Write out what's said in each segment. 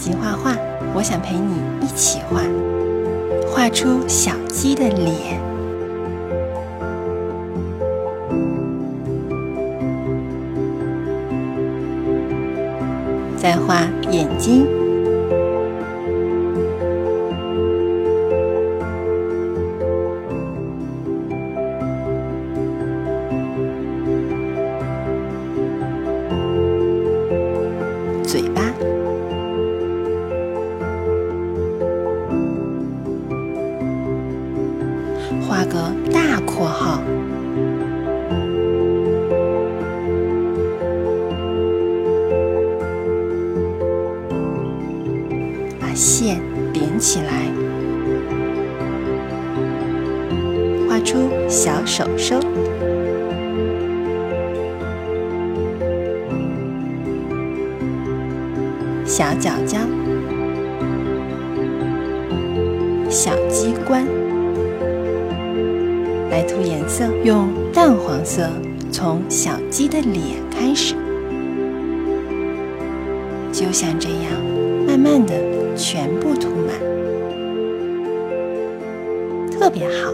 鸡画画，我想陪你一起画，画出小鸡的脸，再画眼睛、画个大括号，把线连起来，画出小手手，小脚脚，小机关。来涂颜色，用淡黄色，从小鸡的脸开始，就像这样，慢慢的全部涂满，特别好。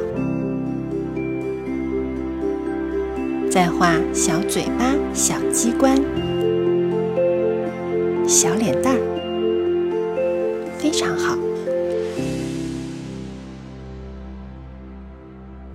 再画小嘴巴、小鸡冠、小脸蛋儿，非常好。